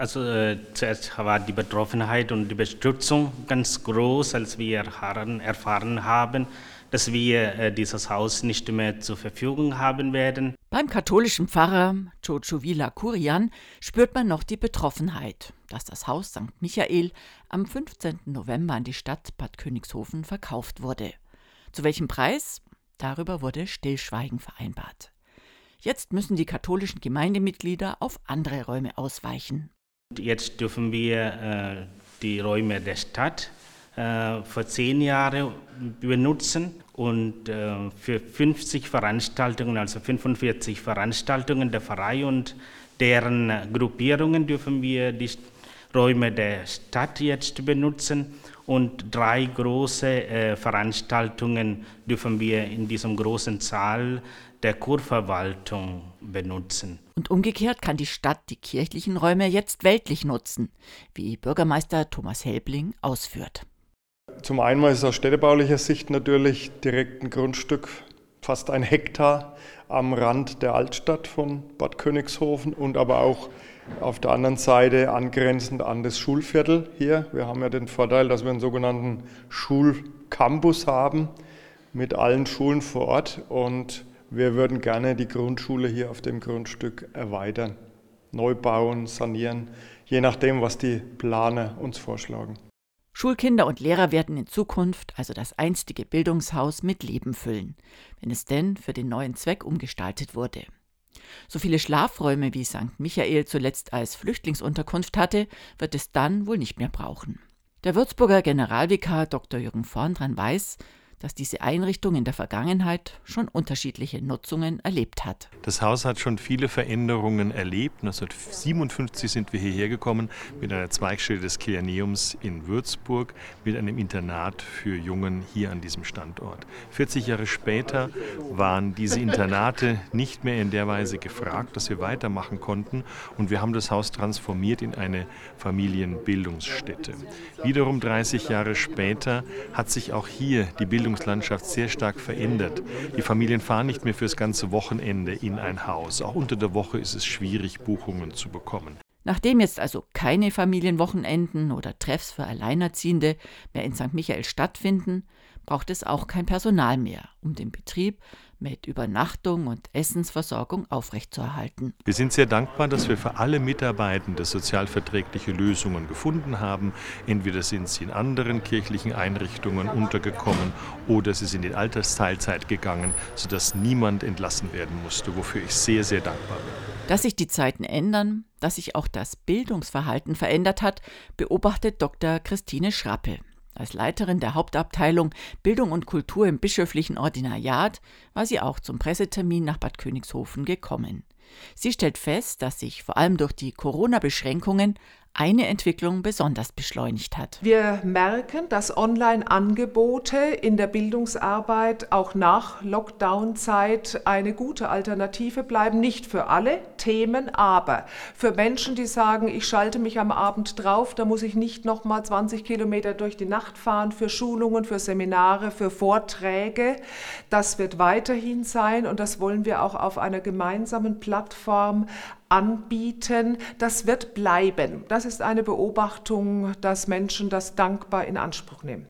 Also äh, zuerst war die Betroffenheit und die Bestürzung ganz groß, als wir erfahren, erfahren haben, dass wir äh, dieses Haus nicht mehr zur Verfügung haben werden. Beim katholischen Pfarrer Chochovila Kurian spürt man noch die Betroffenheit, dass das Haus St. Michael am 15. November an die Stadt Bad Königshofen verkauft wurde. Zu welchem Preis? Darüber wurde Stillschweigen vereinbart. Jetzt müssen die katholischen Gemeindemitglieder auf andere Räume ausweichen. Jetzt dürfen wir äh, die Räume der Stadt äh, vor zehn Jahren benutzen und äh, für 50 Veranstaltungen, also 45 Veranstaltungen der Pfarrei und deren Gruppierungen dürfen wir die Räume der Stadt jetzt benutzen und drei große äh, Veranstaltungen dürfen wir in diesem großen Saal der Kurverwaltung benutzen. Und umgekehrt kann die Stadt die kirchlichen Räume jetzt weltlich nutzen, wie Bürgermeister Thomas Helbling ausführt. Zum einen ist es aus städtebaulicher Sicht natürlich direkt ein Grundstück, fast ein Hektar am Rand der Altstadt von Bad Königshofen und aber auch auf der anderen Seite angrenzend an das Schulviertel hier. Wir haben ja den Vorteil, dass wir einen sogenannten Schulcampus haben mit allen Schulen vor Ort und wir würden gerne die Grundschule hier auf dem Grundstück erweitern, neu bauen, sanieren, je nachdem, was die Planer uns vorschlagen. Schulkinder und Lehrer werden in Zukunft also das einstige Bildungshaus mit Leben füllen, wenn es denn für den neuen Zweck umgestaltet wurde. So viele Schlafräume wie St. Michael zuletzt als Flüchtlingsunterkunft hatte, wird es dann wohl nicht mehr brauchen. Der Würzburger Generalvikar Dr. Jürgen Vorndran weiß, dass diese Einrichtung in der Vergangenheit schon unterschiedliche Nutzungen erlebt hat. Das Haus hat schon viele Veränderungen erlebt. 1957 sind wir hierher gekommen mit einer Zweigstelle des Kilianeums in Würzburg, mit einem Internat für Jungen hier an diesem Standort. 40 Jahre später waren diese Internate nicht mehr in der Weise gefragt, dass wir weitermachen konnten und wir haben das Haus transformiert in eine Familienbildungsstätte. Wiederum 30 Jahre später hat sich auch hier die Bildung Bildungslandschaft sehr stark verändert. Die Familien fahren nicht mehr fürs ganze Wochenende in ein Haus. Auch unter der Woche ist es schwierig, Buchungen zu bekommen. Nachdem jetzt also keine Familienwochenenden oder Treffs für Alleinerziehende mehr in St. Michael stattfinden, braucht es auch kein Personal mehr, um den Betrieb mit Übernachtung und Essensversorgung aufrechtzuerhalten. Wir sind sehr dankbar, dass wir für alle Mitarbeitende sozialverträgliche Lösungen gefunden haben. Entweder sind sie in anderen kirchlichen Einrichtungen untergekommen oder sie sind in Altersteilzeit gegangen, sodass niemand entlassen werden musste, wofür ich sehr, sehr dankbar bin. Dass sich die Zeiten ändern, dass sich auch das Bildungsverhalten verändert hat, beobachtet Dr. Christine Schrappe. Als Leiterin der Hauptabteilung Bildung und Kultur im bischöflichen Ordinariat war sie auch zum Pressetermin nach Bad Königshofen gekommen. Sie stellt fest, dass sich vor allem durch die Corona-Beschränkungen eine Entwicklung besonders beschleunigt hat. Wir merken, dass Online-Angebote in der Bildungsarbeit auch nach Lockdown-Zeit eine gute Alternative bleiben. Nicht für alle Themen, aber für Menschen, die sagen, ich schalte mich am Abend drauf, da muss ich nicht noch mal 20 Kilometer durch die Nacht fahren für Schulungen, für Seminare, für Vorträge. Das wird weiterhin sein und das wollen wir auch auf einer gemeinsamen Plattform anbieten, das wird bleiben. Das ist eine Beobachtung, dass Menschen das dankbar in Anspruch nehmen.